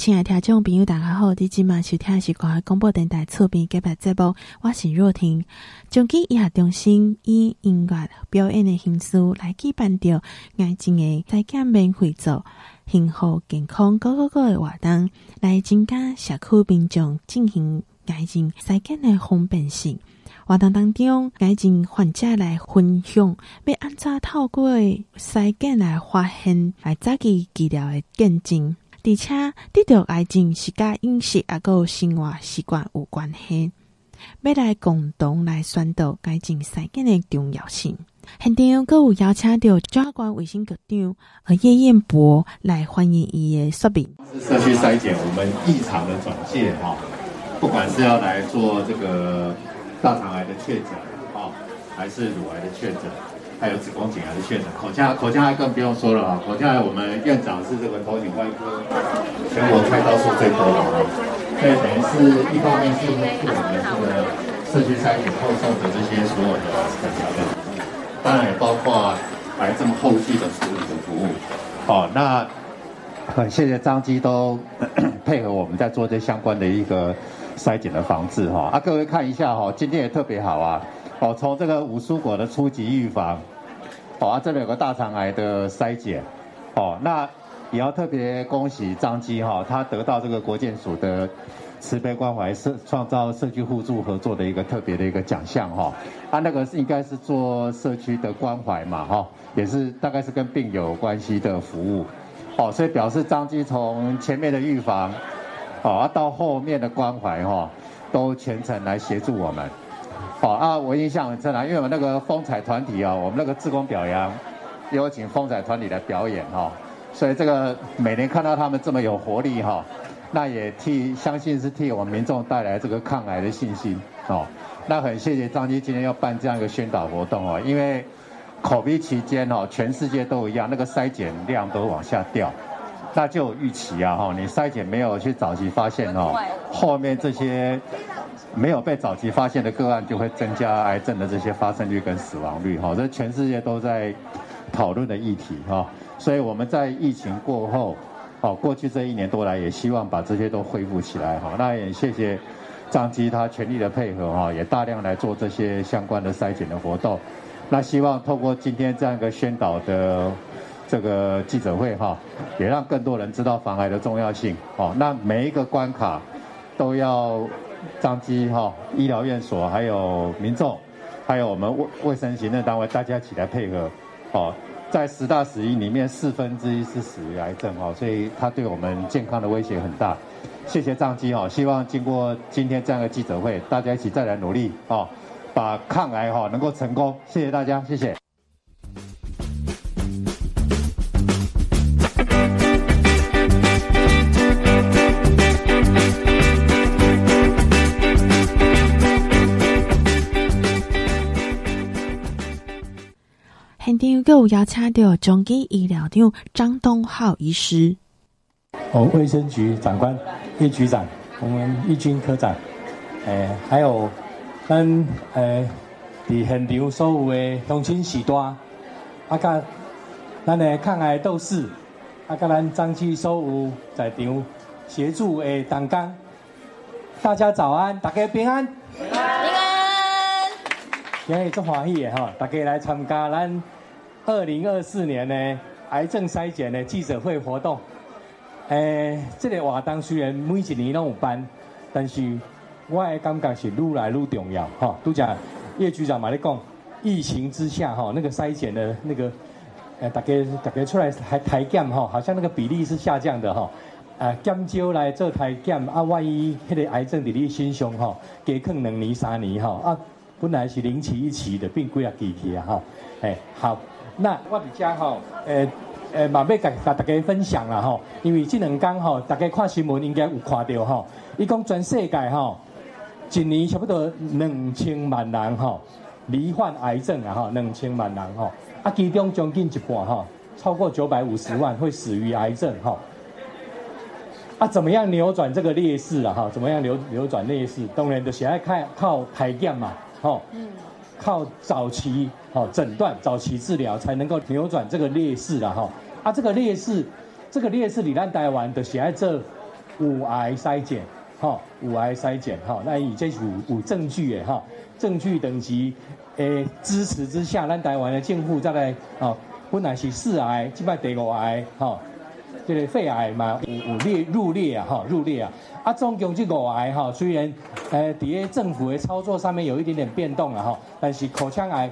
亲爱听众朋友，大家好！你今晚收听的是广播电台厝边节目，我是若婷。将记以下中心以音乐表演的形式来举办着爱情的筛检免费做幸福健康高高高的活动，来增加社区民众进行爱情筛检的方便性。活动当中，爱情患者来分享要安怎透过筛检来发现来早期治疗的见证。而且，得到癌症是甲饮食啊，个生活习惯有关系。要来共同来宣导癌症筛检的重要性。现场阁有邀请到中华关卫生局长和叶彦博来欢迎伊的说明。社区筛检，我们异常的转介哈，不管是要来做这个大肠癌的确诊啊，还是乳癌的确诊。还有子宫颈癌的确诊，口腔口腔癌更不用说了啊！口腔癌我们院长是这个头颈外科全国开刀数最多的啊，所以等于是一方面是我们这个社区筛检后送的这些所有的诊疗的服务，当然也包括癌症后续的处理的服务。好，那很谢谢张基都配合我们在做这相关的一个筛检的防治哈啊，各位看一下哈，今天也特别好啊。哦，从这个五蔬果的初级预防，哦，啊，这里有个大肠癌的筛检，哦，那也要特别恭喜张基哈，他得到这个国健署的慈悲关怀社创造社区互助合作的一个特别的一个奖项哈，啊，那个是应该是做社区的关怀嘛哈，也是大概是跟病友有关系的服务，哦，所以表示张基从前面的预防，哦，啊，到后面的关怀哈，都全程来协助我们。好啊，我印象很深啊，因为我们那个风采团体啊，我们那个志工表扬，有请风采团体来表演哈，所以这个每年看到他们这么有活力哈，那也替相信是替我们民众带来这个抗癌的信心哦。那很谢谢张基今天要办这样一个宣导活动哦，因为 COVID 期间哦，全世界都一样，那个筛检量都往下掉，那就有预期啊哈，你筛检没有去早期发现哦，后面这些。没有被早期发现的个案，就会增加癌症的这些发生率跟死亡率哈，这全世界都在讨论的议题哈。所以我们在疫情过后，哦，过去这一年多来，也希望把这些都恢复起来哈。那也谢谢张基他全力的配合哈，也大量来做这些相关的筛检的活动。那希望透过今天这样一个宣导的这个记者会哈，也让更多人知道防癌的重要性。哦，那每一个关卡都要。张基哈，医疗院所还有民众，还有我们卫卫生行政单位，大家一起来配合，哦，在十大死因里面四分之一是死于癌症哦，所以它对我们健康的威胁很大。谢谢张基哦，希望经过今天这样的记者会，大家一起再来努力哦，把抗癌哈能够成功。谢谢大家，谢谢。又邀请到中基医疗长张东浩医师，哦，卫生局长官叶局长，我们叶军科长，诶、还有咱诶，伫现场所有的乡亲士大，啊，甲咱的抗癌斗士，啊，甲咱张基所有在场协助诶同工，大家早安，大家平安，平安，今日足欢喜的哈，大家来参加咱。二零二四年呢，癌症筛检的记者会活动，诶、欸，这个活动虽然每一年拢有办，但是我的感觉是愈来愈重要哈。都讲叶局长嘛，咧讲疫情之下哈，那个筛检的那个，呃，大家大家出来还筛检哈，好像那个比例是下降的哈。啊，减少来做筛检啊，万一那个癌症伫你身上哈，加困两年三年哈，啊，本来是零期一期的，变几啊期期啊哈，诶，好。那我伫遮吼，诶诶，嘛要甲甲大家分享啦吼，因为这两天吼，大家看新闻应该有看到吼，伊讲全世界吼，一年差不多两千万人吼，罹患癌症啊吼，两千万人吼，啊其中将近一半吼，超过九百五十万会死于癌症吼，啊怎么样扭转这个劣势啊哈？怎么样扭扭转劣势？当然就是爱靠靠筛检嘛，吼。嗯。靠早期好诊断、早期治疗，才能够扭转这个劣势了哈。啊，这个劣势，这个劣势，你让台湾的喜爱这乳癌筛检，哈，五癌筛检，哈，那以这有有证据诶哈，证据等级诶支持之下，咱台湾的政府再来，哦，本来是四癌，即摆第五癌，哈，这个肺癌嘛有有列入列啊，哈，入列啊，啊，总共这五癌哈，虽然诶底下政府的操作上面有一点点变动了哈，但是口腔癌。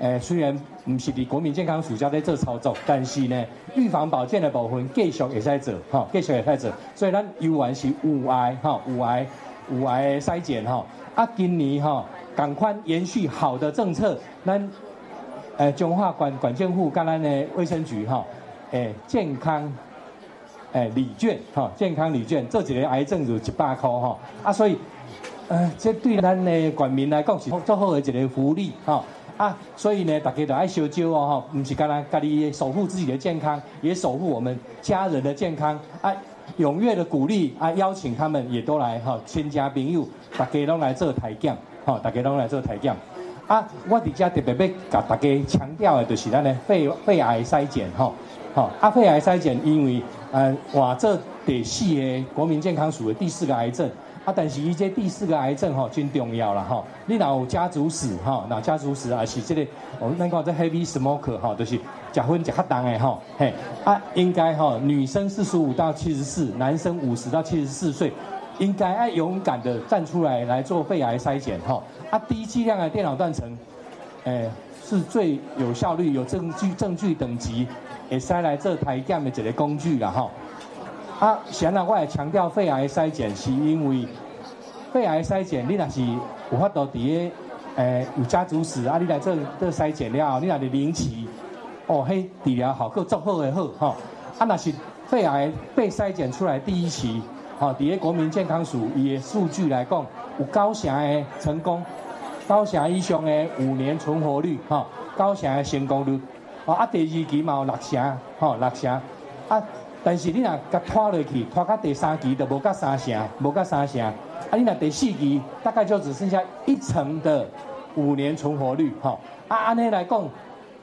诶，虽然不是伫国民健康署在做操作，但是呢，预防保健的部分继续会在做，哈，继续会在做。所以咱犹原是有癌，哈，有癌，有癌的筛检，哈。啊，今年哈，赶快延续好的政策，咱诶中华管管政府跟咱的卫生局，哈，诶健康诶礼券，哈，健康礼券，这几个癌症就一百块，哈。啊，所以，呃，这对咱的管民来讲是最好的一个福利，哈。啊，所以呢，大家都爱烧酒哦，哈，不是干那，家己守护自己的健康，也守护我们家人的健康。啊，踊跃的鼓励啊，邀请他们也都来哈，亲家朋友，大家都来做体检，哈，大家都来做体检。啊，我伫遮特别要甲大家强调的，就是咱的肺肺癌筛检，哈，好，啊，肺癌筛检，因为呃，哇，这第四个国民健康署的第四个癌症。啊，但是伊这第四个癌症吼，真重要啦吼。你若有家族史吼，那家族史啊是这个，我们讲这 heavy smoker 吼，就是食烟食较重的吼。嘿，啊，应该吼，女生四十五到七十四，男生五十到七十四岁，应该爱勇敢的站出来来做肺癌筛检哈。啊，低剂量的电脑断层，诶，是最有效率、有证据、证据等级，会使来做筛检的一个工具啦吼。啊，现在我也强调肺癌筛检，是因为肺癌筛检，你若是有法度伫个诶有家族史啊，你来做做筛检了，你若是零期，哦，嘿，治疗好，够足好的好吼。啊，若是肺癌被筛检出来第一期，吼，伫个国民健康署伊的数据来讲，有高成的成功，九成以上的五年存活率，吼，九成的成功率，哦，啊，第二期嘛有六成，吼，六成，啊。但是你若甲拖落去，拖到第三期就无甲三成，无甲三成。啊，你若第四期大概就只剩下一成的五年存活率，吼。啊，安尼来讲，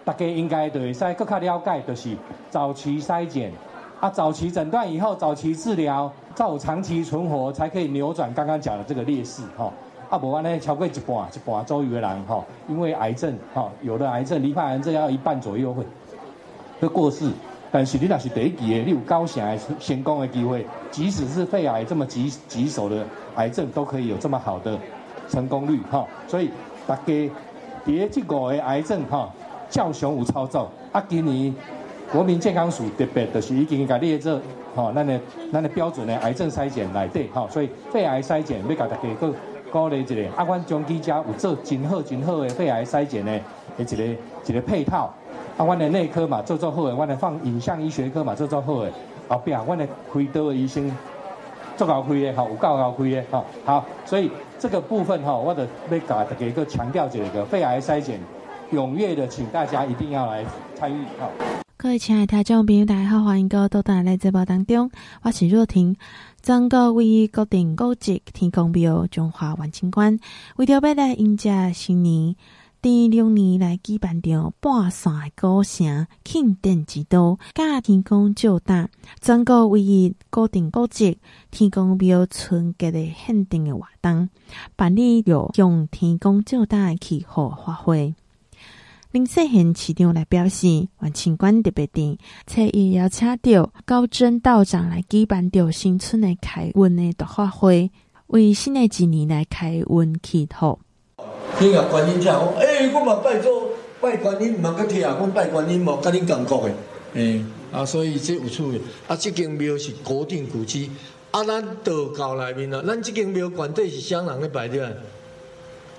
大家应该就会使更加了解，就是早期筛检，啊，早期诊断以后，早期治疗，才有长期存活，才可以扭转刚刚讲的这个劣势，吼。啊，无安尼超过一半，一半左右的人，吼，因为癌症，吼，有的癌症，罹患癌症要一半左右会会过世。但是你若是第一期的，你有高成的成功的机会，即使是肺癌这么棘棘手的癌症，都可以有这么好的成功率哈。所以大家别这个的癌症哈，较雄有操作。啊，今年国民健康署特别就是已经给列这哈，那个那个标准的癌症筛检来对哈。所以肺癌筛检要给大家个鼓励一个，啊，阮中基家有做真好真好的肺癌筛检的一个一个配套。啊，阮的内科嘛做做好诶，阮的放影像医学科嘛做做好诶，后壁阮的开刀的医生做够开的，吼，有够够开的，吼，好，所以这个部分吼，我得要甲大家个强调一个肺癌筛检，踊跃的请大家一定要来参与，吼。各位亲爱的听众朋友，大家好，欢迎各位到咱来节目当中，我是若婷，全国为国定古迹天公庙中华万清馆，为着要来迎接新年。第六年来举办着半山古城庆典之都，甲天公照大，全国唯一固定古迹天公庙春节的限定的活动，办理着向天公照大的祈贺法会。林世贤市长来表示，万清馆特别店，且也邀请到高真道长来举办着新春的开运的大法会，为新的一年来开运祈祷。听下观音讲，诶、欸，我嘛拜做拜观音，嘛个听啊，我拜观音嘛，跟恁感觉诶，诶，啊，所以这有趣，啊，这间庙是国定古迹，啊，咱道教内面啊，咱这间庙管底是啥人咧拜的？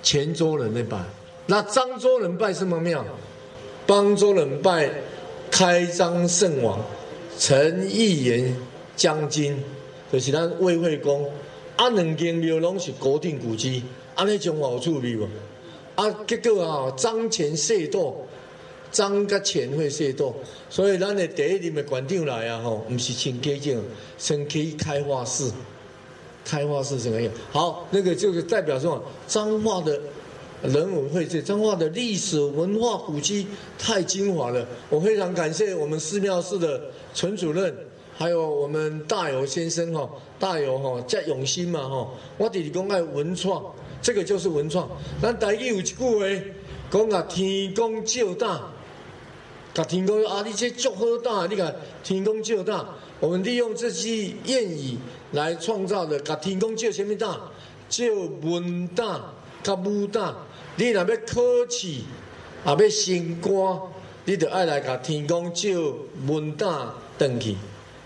泉州人咧拜，那漳州人拜什么庙？漳州人拜开漳圣王陈义元将军，就是咱魏惠公，啊，两间庙拢是国定古迹。安尼种话有趣味无？啊，结果啊，张钱械斗，张甲钱会械斗，所以咱的第一任的馆长来啊，吼，毋是请家境，先去开化寺，开花市怎么样？好，那个就是代表什么？彰化的人文荟萃，彰化的历史文化古迹太精华了。我非常感谢我们寺庙室的陈主任，还有我们大有先生哈，大有哈，加用心嘛哈。我弟弟讲爱文创，这个就是文创。咱台语有一句话，讲啊天公照大，甲天公啊，你这足好大，你看天公照大。我们利用这句谚语来创造的，甲天公照什么大？照文大，甲武大。你若要考试，也要升官，你就爱来甲天公借文大转去。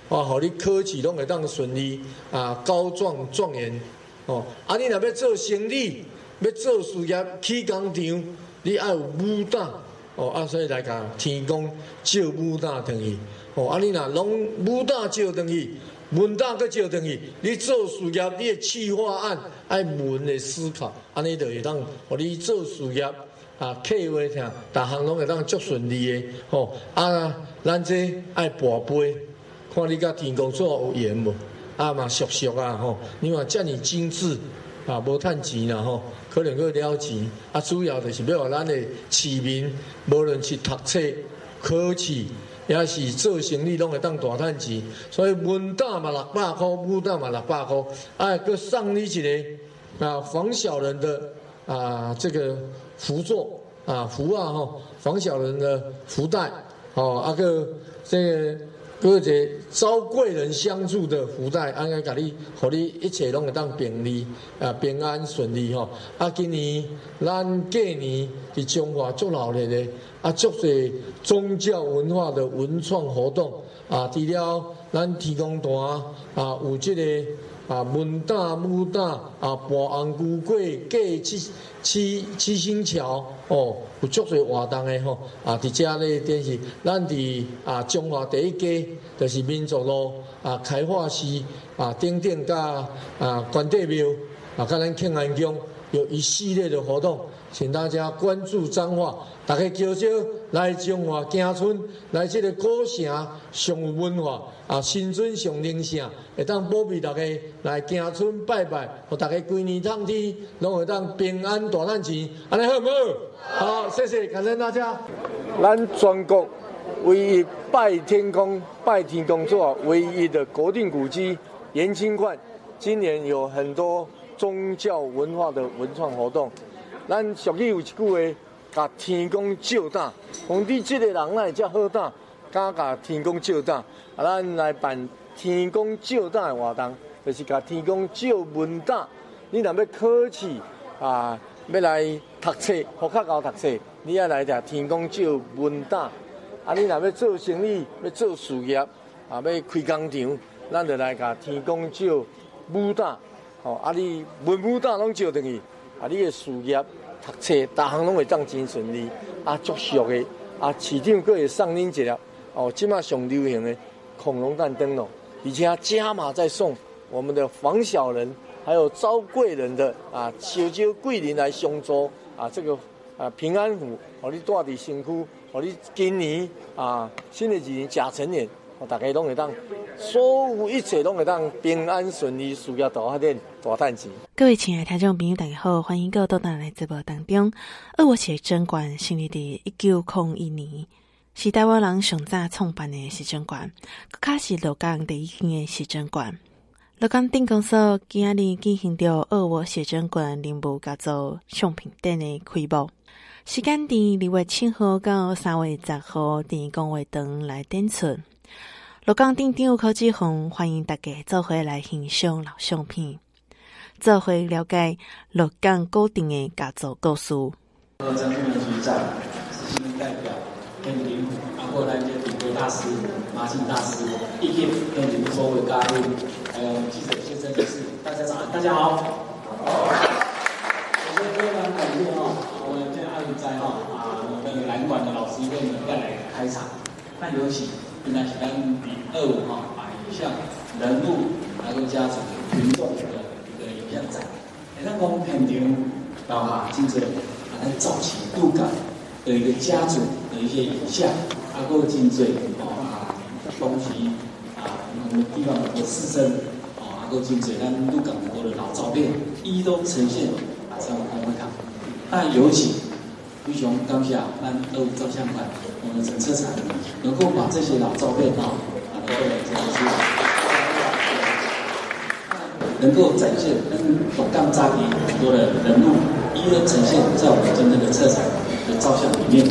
啊，互你考试拢会当顺利啊，高状状元哦。啊，你若要做生意，要做事业，起工厂，你爱有武大哦。啊，所以来甲天公借武大转去哦。啊，你若拢武大照转去，文大阁照转去，你做事业，你的企划案爱文的。思考，安尼就会当互你做事业啊，客户听，逐项拢会当足顺利的。哦。啊，咱这爱跋杯。看你甲天公做有缘无？啊嘛熟熟啊吼！你话遮尔精致啊，无趁钱啦吼，可能阁了钱。啊，主要就是要互咱的。市民，无论是读册、考试，也是做生意，拢会当大趁钱。所以文大嘛六百块，武大嘛六百块。啊，阁送你一个啊，防小人的啊，这个福座啊福啊吼，防小人的福袋哦，啊个这个。各个招贵人相助的福袋，安尼甲你，互你一切拢会当便利啊，平安顺利吼。啊，今年咱过年伫中华足闹热的，啊，足侪宗教文化的文创活动啊，除了咱提供单啊，有这个。啊，文大武大啊，博红龟粿过七七七星桥哦，有足侪活动诶吼。啊，伫遮咧，电视咱伫啊中华第一街，就是民族路啊，开化市啊，顶顶甲啊关帝庙啊，甲咱庆安宫有一系列的活动。请大家关注彰化，大家叫叫来中华行村，来这个古城上有文化啊，新村上宁盛，会当保庇大家来行村拜拜，和大家规年通天，拢会当平安大赚钱，安尼好唔好？好，谢谢，感谢大家。咱全国唯一拜天公、拜天公做唯一的国定古迹延庆观，今年有很多宗教文化的文创活动。咱俗语有一句话，甲天公照大，皇帝这个人来才好大，敢甲天公照大。啊，咱来办天公照大的活动，就是甲天公照文大。你若要考试啊，要来读册，学较高读册，你也来甲天公照文大。啊，你若要做生意，要做事业，啊，要开工厂，咱就来甲天公照武大。哦，啊，你文武大拢照等于，啊，你的事业。读册，大行拢会当真顺利，啊，足俗的，啊，市场阁会送恁一粒，哦，即马上流行的恐龙蛋灯笼，而且加码再送我们的防小人，还有招贵人的啊，小招贵人来相助，啊，这个啊平安符，互你带伫身躯，互你今年啊新的一年甲辰年。大家拢会当，所有一切拢会当平安顺利，事业大发展，大赚钱。各位亲爱的听众朋友，大家好，欢迎各位到咱来直播当中。二我写真馆成立伫一九零一年，是台湾人上早创办的写真馆，佮卡是鹿港第一间的写真馆。鹿港镇公所今仔日进行着二我写真馆林务甲做相片展的开幕，时间伫二月七号到三月十号，伫公会堂来展出。鹿港镇长柯志宏欢迎大家做回来欣赏老相片，做伙了解鹿港古镇的家族故事。张俊局长、新闻代表、跟林虎，包括来接领队大师、马庆大师，以及跟你们所有嘉宾，还有记者先生女士，大家早安，大家好。好。首先非常感谢哈，我们这二零在哈啊，我们南管的老师为我们带来开场，那有请。现在是咱第二五哈，把影像人物来个家族群众的一个影像展。哎，咱讲片场到哈，真济啊，咱早期鹿港的一个家族的一些影像，啊，够真济哦啊，东西啊，我们地方很多士绅哦，啊，够真济，咱鹿港很多的老照片，一一都呈现啊，在我们看。那有请非常感谢咱二五照相馆。我们整车厂能够把这些老照片啊，能够展示。能够展现跟鹿港扎地很多的人物，一一呈现在我们真正的车厂的照相里面。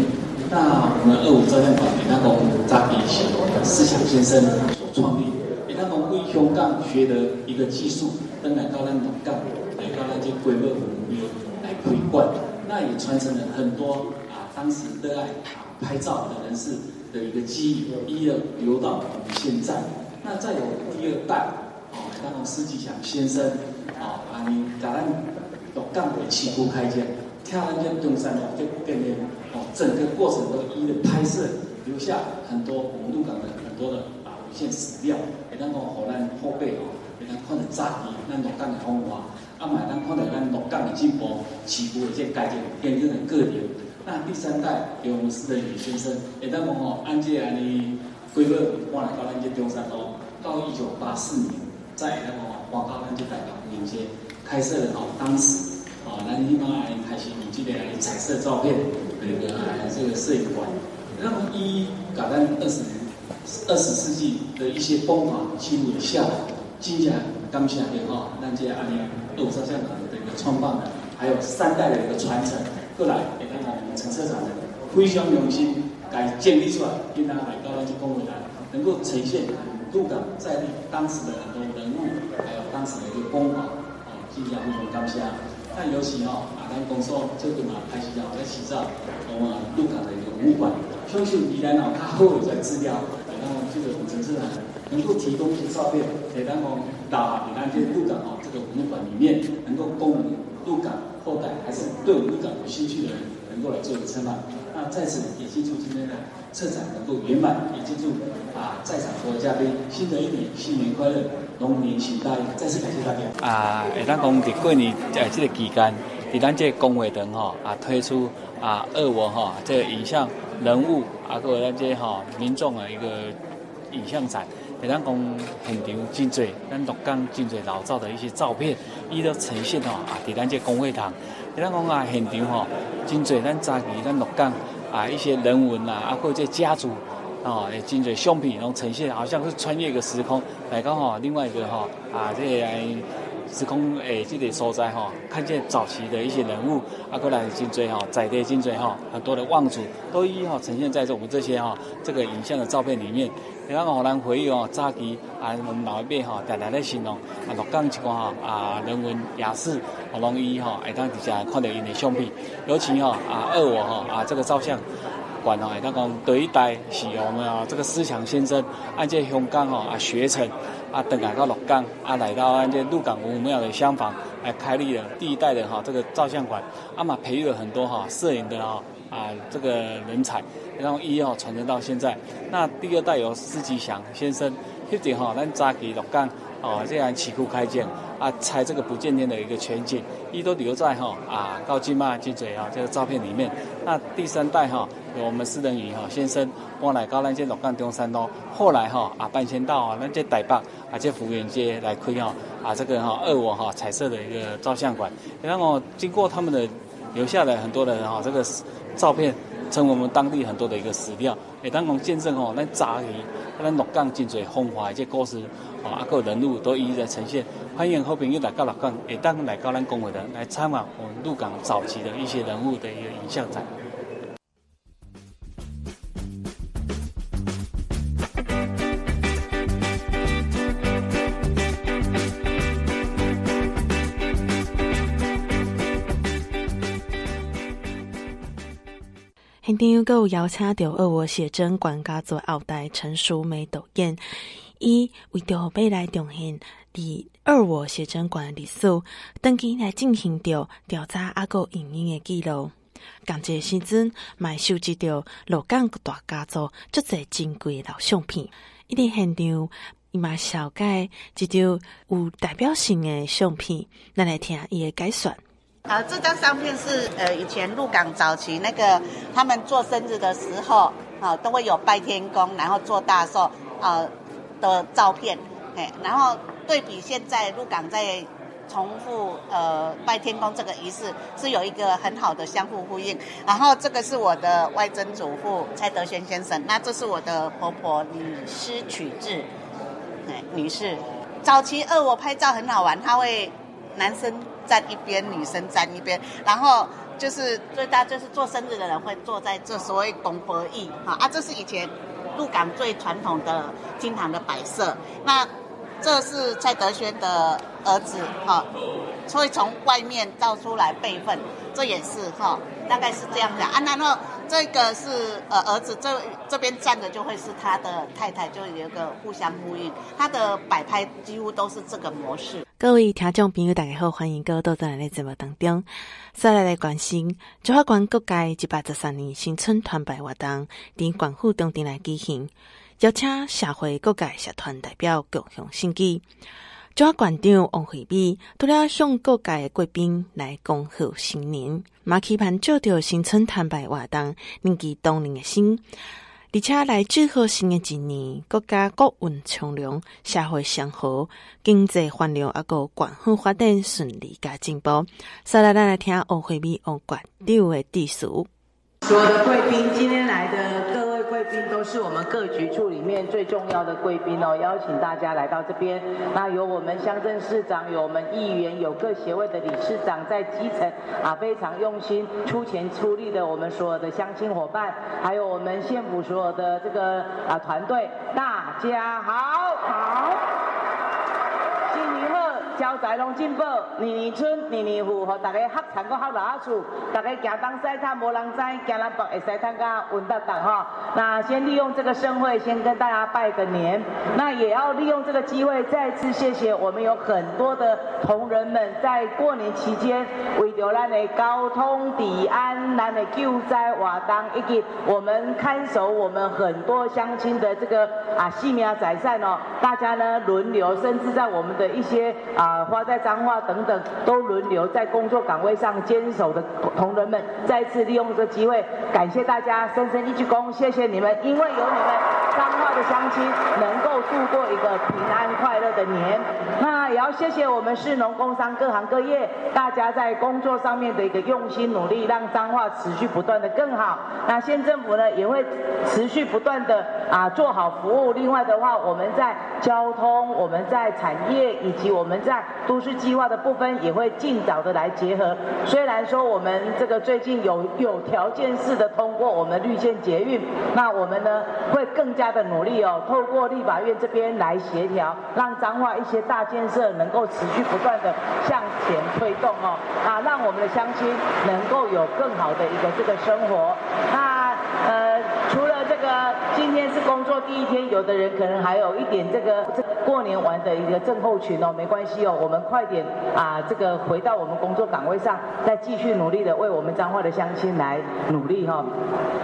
那我们二五照相馆，也当讲扎地是思想先生所创立，也当讲为香港学的一个技术，登来到咱鹿港，来到咱这规划服务业来规管，那也传承了很多啊当时热爱啊拍照的人士的一个记忆，一一留到我们现在。那再有第二代，哦，那种施吉祥先生，哦，啊，你甲咱鹿港的起步开间，跳咱这中山路这边的，哦，整个过程都一一的拍摄，留下很多我们鹿港的很多的啊文献史料，给咱讲后咱后辈哦，咱看到早期咱鹿港的风华，啊，嘛咱看到咱鹿港的进步，起步的这改建，变成的个点。那第三代有我们施仁宇先生，给咱讲哦，按这安尼。规划搬来到咱这中山路，到一九八四年，在那个华高咱这代表迎接开设了哦，当时哦，咱地方来开始有这个彩色照片那个这个摄影馆，那么一搞咱二十二十世纪的一些风华记录了下来，接下来刚下来哈，咱这安尼二五照相馆的一个创办人，还有三代的一个传承，过来给咱我们陈社长的非常用心。来建立出来，跟大家来到那些公会来，能够呈现鹿港在地当时的很多人物，还有当时的一个风华，啊，今天非常感谢。那尤其哦，啊，咱公司这个嘛，开始要在起造我们鹿港的一个博物馆，相信依然哦，他后有在资料，然后这个陈社长能够提供一些照片，给咱们打给咱这鹿港哦，这个博物馆里面能够供鹿港后代还是对鹿港有兴趣的人，能够来做一个参观。那在此也庆祝今天的策展能够圆满，也庆祝啊在场所有嘉宾，新的一年新年快乐，龙年行大运，再次感谢大家。啊，诶当讲在过年呃这个期间，在咱这个公会堂哈啊推出啊二我哈这个影像人物啊，各位咱这哈民众的一个影像展，会当讲现场真济，咱鹿港真济老早的一些照片，伊都呈现哈啊伫咱这个公会堂。咱讲啊，现场吼，真济咱早期咱鹿港啊一些人文呐，啊或者家族啊，真济相片，拢呈现，好像是穿越一个时空来讲吼，另外一个吼啊，这个时空诶，这个所在吼，看见早期的一些人物，啊过来真济吼，在地真济吼，很多的望族都一一吼呈现在这我们这些吼这个影像的照片里面。然后让人回忆哦，早期啊，我们老一辈哈，常常在形容啊，鹿港一寡哈啊，人文雅士，好容易哈，会当底下看到因的相片。尤其哈啊，二我哈啊，这个照相馆哦，会当讲第一代是我们啊，这个思强先生按这香港哈啊学成啊，等来到鹿港啊，来到按这鹿港文庙的厢房来开立了第一代的哈这个照相馆，啊嘛培育了很多哈摄影的哈啊啊这个人才。然后一号传承到现在，那第二代有施吉祥先生，一直哈咱早期鹿港哦这样起步开建啊，拆这个不见天的一个全景，一都留在哈啊高金嘛金嘴啊这个照片里面。那第三代哈有我们施仁宇哈先生搬来到咱这鹿港中山路，后来哈啊搬迁到啊咱这台北啊这福元街来开哈啊这个哈二我哈彩色的一个照相馆。然后经过他们的留下来很多的哈这个照片。成为我们当地很多的一个史料，也当我们见证哦，那早期咱鹿港真济风华这故事，哦，啊个人物都一一的呈现。欢迎好朋友来到鹿港，也当来到咱公会的来参观我们鹿港早期的一些人物的一个影像展。今天又有邀请到二我写真馆家族后代陈淑梅导演，伊为着未来重现伫二我写真馆的历史，登记来进行着调查，阿个影音的记录。同一时阵，嘛收集着鹿港大家族足侪珍贵老相片。伊伫现场，伊嘛绍介一张有代表性的相片，咱来听伊的解说。好，这张相片是呃以前鹿港早期那个他们做生日的时候，啊都会有拜天公，然后做大寿啊的照片，哎，然后对比现在鹿港在重复呃拜天公这个仪式，是有一个很好的相互呼应。然后这个是我的外曾祖父蔡德轩先生，那这是我的婆婆李施曲智，哎女士。早期二我拍照很好玩，他会男生站一边，女生站一边，然后就是最大就是做生日的人会坐在这所谓拱佛椅哈啊，这是以前鹿港最传统的厅堂的摆设。那这是蔡德轩的儿子哈，所以从外面照出来辈分，这也是哈，大概是这样的啊。然后这个是呃儿子这这边站的就会是他的太太，就有一个互相呼应，他的摆拍几乎都是这个模式。各位听众朋友，大家好，欢迎各位到咱的节目当中，再来来关心中华关各界一百十三年新春团拜活动，在关府中庭来举行。邀请社会各界社团代表共襄盛举，中华馆长王惠美除了向各界贵宾来恭贺新年，嘛期盼照着新春团拜活动，凝聚动人的心，而且来祝贺新的一年，国家国运昌隆，社会祥和，经济繁荣，阿个广府发展顺利加进步。再来，咱来听王惠美王馆长的致辞。所有的贵宾，今天来的都是我们各局处里面最重要的贵宾哦，邀请大家来到这边。那有我们乡镇市长，有我们议员，有各协会的理事长，在基层啊非常用心出钱出力的我们所有的乡亲伙伴，还有我们县府所有的这个啊团队，大家好，好。招财龙进步，年年春，年年富，和大家合唱个好老处，大家行东西滩无人知，行南北会西滩个稳当当哈。那先利用这个盛会，先跟大家拜个年。那也要利用这个机会，再次谢谢我们有很多的同仁们，在过年期间为着咱的交通、治安、咱的救灾活动，以及我们看守我们很多乡亲的这个啊性命财产哦，大家呢轮流，甚至在我们的一些啊。啊，花在彰化等等，都轮流在工作岗位上坚守的同仁们，再次利用这机会，感谢大家，深深一鞠躬，谢谢你们，因为有你们，彰化的乡亲能够度过一个平安快乐的年。那也要谢谢我们市农工商各行各业，大家在工作上面的一个用心努力，让彰化持续不断的更好。那县政府呢，也会持续不断的啊做好服务。另外的话，我们在交通，我们在产业，以及我们在都市计划的部分也会尽早的来结合。虽然说我们这个最近有有条件式的通过我们绿线捷运，那我们呢会更加的努力哦，透过立法院这边来协调，让彰化一些大建设能够持续不断的向前推动哦，啊，让我们的乡亲能够有更好的一个这个生活。那呃，除了这个今天是工作第一天，有的人可能还有一点这个这过年玩的一个症候群哦，没关系哦，我们快点啊，这个回到我们工作岗位上，再继续努力的为我们彰化的乡亲来努力哈。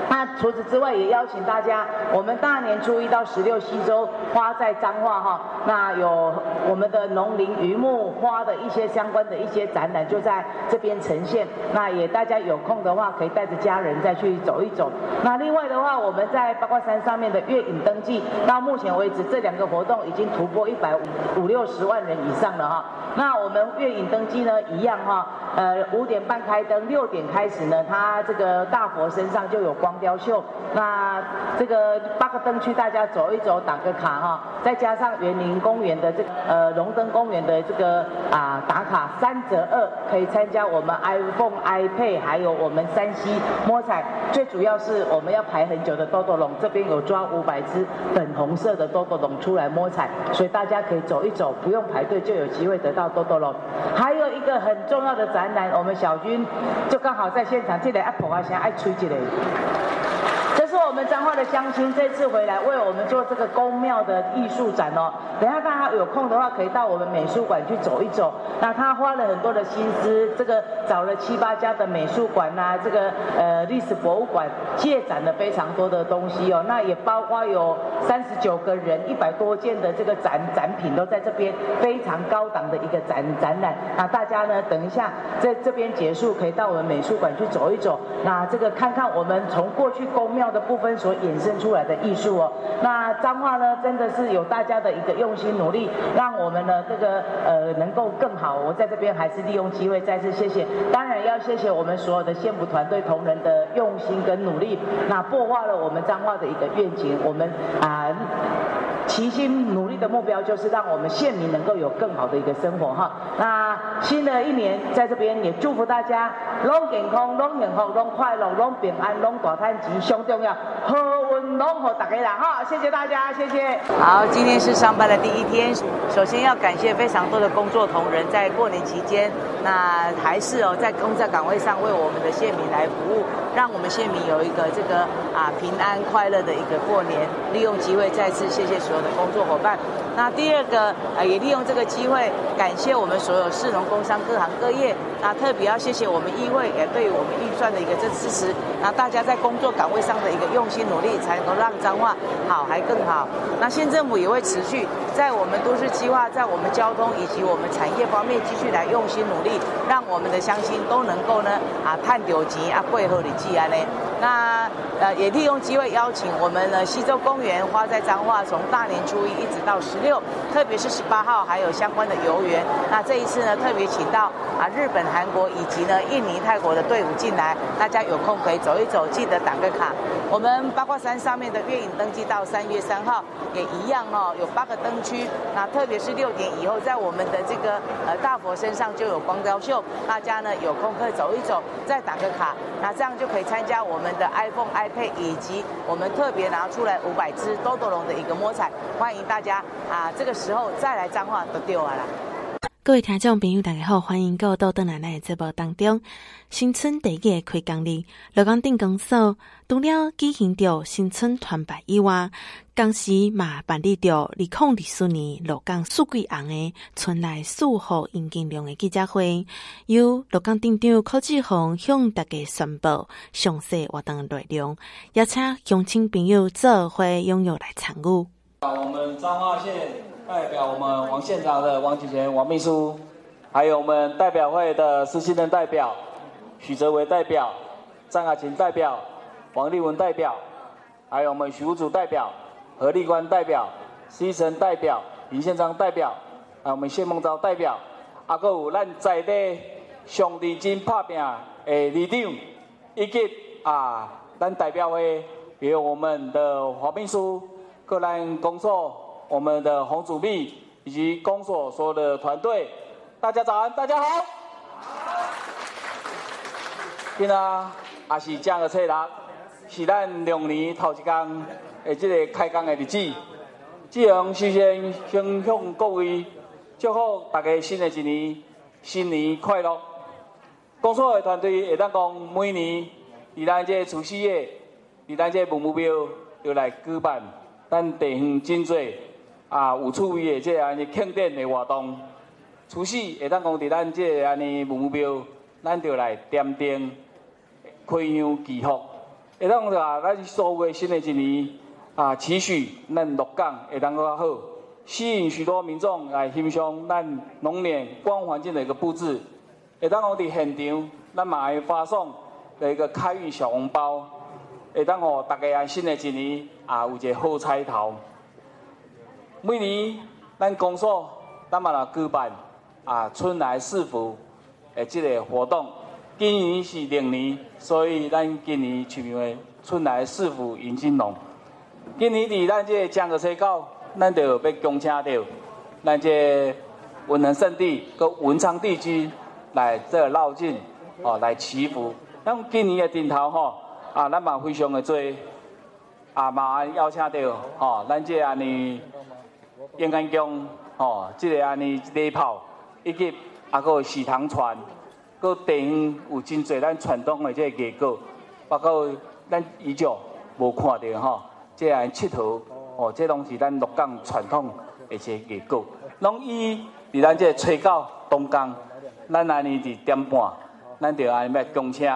那除此之外，也邀请大家，我们大年初一到十六西周花在彰化哈，那有我们的农林渔牧花的一些相关的一些展览就在这边呈现。那也大家有空的话，可以带着家人再去走一走。那另外的话，我们在八卦山上面的月影登记，到目前为止这两个活动已经突破一百五六十万人以上了哈。那我们月影登记呢，一样哈，呃五点半开灯，六点开始呢，它这个大佛身上就有光雕秀。那这个八个灯区大家走一走，打个卡哈，再加上园林公园的这个呃龙灯公园的这个啊打卡三折二，可以参加我们 iPhone、iPad 还有我们山西摸彩，最主要是我们要排很久的多多龙，这边有抓五百只粉红色的多多龙出来摸彩，所以大家可以走一走，不用排队就有机会得到多多龙。还有一个很重要的展我们小军就刚好在现场，这里阿婆啊，想爱吹这个。他的乡亲这次回来为我们做这个宫庙的艺术展哦。等下大家有空的话，可以到我们美术馆去走一走。那他花了很多的心思，这个找了七八家的美术馆呐，这个呃历史博物馆借展了非常多的东西哦。那也包括有三十九个人，一百多件的这个展展品都在这边，非常高档的一个展展览。那大家呢，等一下在这边结束，可以到我们美术馆去走一走。那这个看看我们从过去宫庙的部分所衍生出来的艺术哦。那彰化呢，真的是有大家的一个用心努力，让我们呢这个呃能够更好。我在这边还是利用机会再次谢谢，当然要谢谢我们所有的县府团队同仁的用心跟努力，那破坏了我们彰化的一个愿景。我们啊。齐心努力的目标就是让我们县民能够有更好的一个生活哈。那新的一年在这边也祝福大家，拢健康，拢幸福，拢快乐，拢平安，拢大赚钱，上重要，好运拢好大家啦哈！谢谢大家，谢谢。好，今天是上班的第一天，首先要感谢非常多的工作同仁，在过年期间，那还是哦在工作岗位上为我们的县民来服务，让我们县民有一个这个啊平安快乐的一个过年。利用机会再次谢谢所有的工作伙伴。那第二个啊，也利用这个机会感谢我们所有市农工商各行各业。那特别要谢谢我们议会也对我们预算的一个这支持。那大家在工作岗位上的一个用心努力，才能够让彰化好还更好。那县政府也会持续在我们都市计划、在我们交通以及我们产业方面继续来用心努力，让我们的乡亲都能够呢啊赚到钱啊贵和的济安呢。那呃也利用机会邀请我们的西洲公园花在彰化，从大年初一一直到十六，特别是十八号还有相关的游园。那这一次呢特别请到啊日本、韩国以及呢印尼、泰国的队伍进来，大家有空可以走一走，记得打个卡。我们八卦山上面的月影登记到三月三号也一样哦，有八个灯区。那特别是六点以后，在我们的这个呃大佛身上就有光雕秀，大家呢有空可以走一走，再打个卡，那这样就可以参加我们的 iPhone、iPad 以及我们特别拿出来五百只多多龙的一个摸彩，欢迎大家啊，这个时候再来彰化都丢完了。各位听众朋友，大家好，欢迎各位到邓奶奶节目当中。新春第一个开工日，劳工顶公所除了举行着新春团拜以外，同时嘛办理着二零二四年鹿港四季红的春来祝贺迎金龙的记者会，由鹿港镇长柯志宏向大家宣布详细活动内容，邀请乡亲朋友做伙踊跃来参与。我们彰化县。代表我们王县长的王启贤王秘书，还有我们代表会的施信任代表许泽维代表张亚勤代表王立文代表，还有我们许五组代表何立官代表西城代表林宪章代表，还有我们谢孟昭代表，啊还有咱在地上认真打拼的里长，以及啊咱代表会也有我们的黄秘书，各咱工作。我们的洪主秘以及公所所有的团队，大家早安，大家好。今仔也是正月初六，是咱龙年头一天的这个开工的日子。志荣先先向各位祝福大家新的一年新年快乐。公所的团队会当讲每年在咱这除夕夜，在咱这目标要来举办咱地方真济。啊，有趣味的这安尼庆典的活动，除夕会当讲伫咱这安尼目标，咱就来点灯、开香祈福，会当讲啊咱所有的新的一年啊，持续咱鹿港会当更好，吸引许多民众来欣赏咱龙年光环境的一个布置。会当讲伫现场，咱嘛会发送的一个开运小红包，会当互大家安新的一年啊有一个好彩头。每年咱公所咱嘛来举办啊春来四福的这个活动，今年是龙年，所以咱今年取名为春来四福迎金龙。今年伫咱即个正月初九，咱就要恭请到咱这文人圣地和文昌帝君来这绕境哦来祈福。咱今年的顶头吼啊，咱嘛非常的多啊嘛邀请到哦咱这安尼。永安宫吼，即、这个安尼礼炮，以及啊个喜糖船，搁地方有真侪咱传统的这个艺果，包括咱以前无看到吼，即个佚佗哦，这拢是咱鹿港传统的一些艺果。拢以伫咱这个初九东江，咱安尼伫点半，咱就安尼要恭请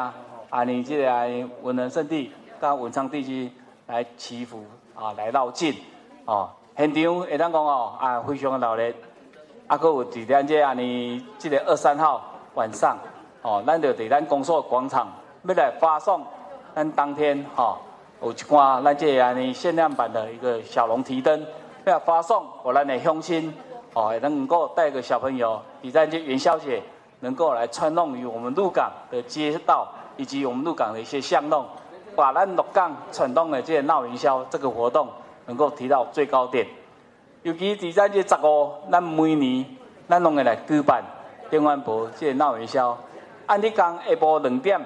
安尼即个安尼文人圣地甲文昌帝君来祈福啊，来绕境哦。现场会当讲哦，啊，非常的热闹，啊，搁有伫咱这安尼，这个二三号晚上，哦，咱就伫咱公所广场要来发送，咱当天哈有一款咱这安尼限量版的一个小龙提灯，要发送，给咱的乡亲，哦，也能够带个小朋友，伫咱这元宵节能够来串弄于我们鹿港的街道，以及我们鹿港的一些巷弄，把咱鹿港传统的这个闹元宵这个活动。能够提到最高点，尤其第三节十五，咱每年咱拢会来举办电饭煲这个闹元宵。按你讲下晡两点，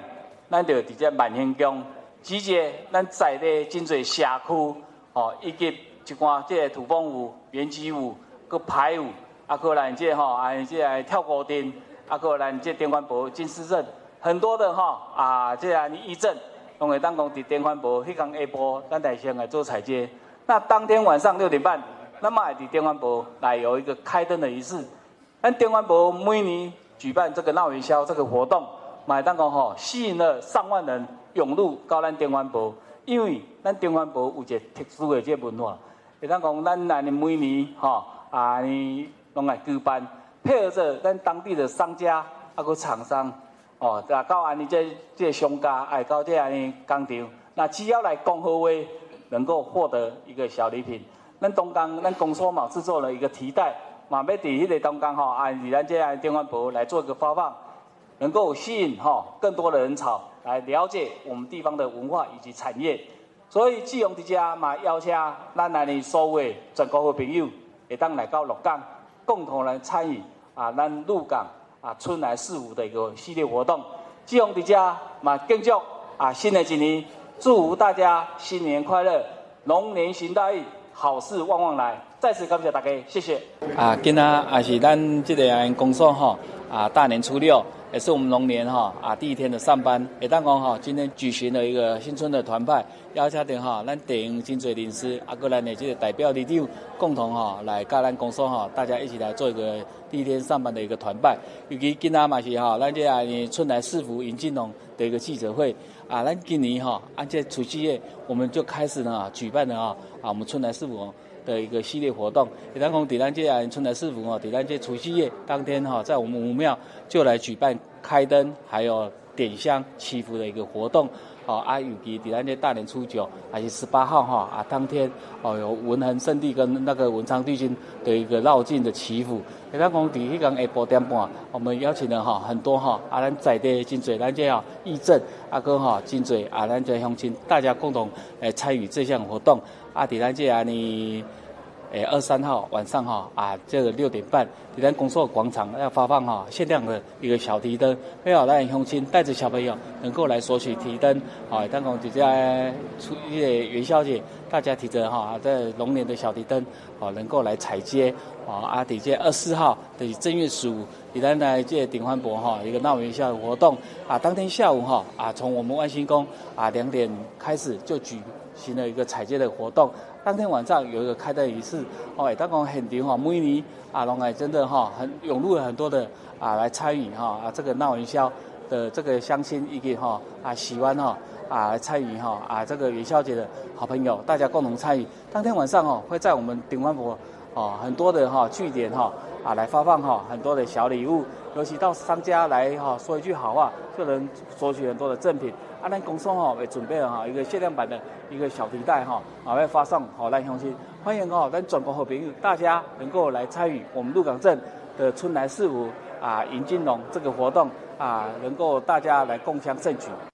咱就直接万兴宫集结咱在地真济社区哦，以及一寡这个土风舞、原机舞、搁排舞，啊，搁咱这吼啊，这个跳古镇，啊，搁咱这电饭煲金狮阵，很多的哈啊，这样仪阵，拢会当讲伫电饭煲迄天下晡，咱台先来做采接。那当天晚上六点半，那么伫电饭煲来有一个开灯的仪式。咱电饭煲每年举办这个闹元宵这个活动，买当讲吼吸引了上万人涌入到咱电饭煲，因为咱电饭煲有一个特殊的这个文化。会当讲咱来年每年吼啊，拢来举办，配合着咱当地的商家啊个厂商哦，啊到安尼这这商家哎到这安尼工厂，那只要来讲好话。能够获得一个小礼品，咱东江咱公所嘛制作了一个提袋，嘛要伫迄个东江吼，按咱这样电饭煲来做一个发放，能够吸引吼更多的人潮来了解我们地方的文化以及产业。所以基隆这家嘛邀请咱来的所有全国的朋友，会当来到鹿港，共同来参与啊咱鹿港啊春来四福的一个系列活动。基隆迪家嘛更祝啊新的一年。祝福大家新年快乐，龙年行大运，好事旺旺来。再次感谢大家，谢谢。啊，今仔也是咱这个公所吼啊，大年初六也是我们龙年哈啊第一天的上班。也当讲哈，今天举行了一个新春的团拜，邀请到哈咱地方真济人士，啊，过来呢这个代表里长共同哈来跟咱公所哈，大家一起来做一个第一天上班的一个团拜。尤其今仔嘛是哈，咱这个春来四福迎金龙的一个记者会。啊，咱今年哈，按这除夕夜，我们就开始呢举办了啊啊，我们春来四福的一个系列活动。也当讲，咱这啊春来四福哦，咱这除夕夜当天哈，在我们武庙就来举办开灯，还有点香祈福的一个活动。哦，啊，尤其在咱这大年初九还是十八号哈啊，当天哦有文衡圣地跟那个文昌帝君的一个绕境的祈福。也当讲，第一个下晡点半，我们邀请了哈很多哈啊，咱在地真济，咱这啊义镇啊哥哈真济啊，咱这乡亲大家共同来参与这项活动啊，在咱这啊呢。诶，二三号晚上哈啊，这个六点半，在咱公所广场要发放哈限量的一个小提灯，非好让乡亲带着小朋友能够来索取提灯。啊，当讲底下出一个元宵节，大家提着哈在龙年的小提灯，啊，能够来采街。啊，啊，底下二四号的正月十五，在咱来这顶欢博哈一个闹元宵的活动。啊，当天下午哈啊，从我们万兴宫啊两点开始就举行了一个踩街的活动。当天晚上有一个开灯仪式，哦，当讲很多哈，每年啊，拢真的哈，很涌入了很多的啊来参与哈啊这个闹元宵的这个乡亲一个哈啊喜欢哈啊来参与哈啊这个元宵节的好朋友，大家共同参与。当天晚上哦，会在我们顶湾博哦很多的哈据点哈啊来发放哈很多的小礼物，尤其到商家来哈说一句好话，就能索取很多的赠品。啊，咱公司吼，会准备了哈一个限量版的一个小提袋哈，啊，会发送好来乡亲，欢迎哦，咱全国好朋友大家能够来参与我们鹿港镇的春来四福啊迎金龙这个活动啊，能够大家来共襄盛举。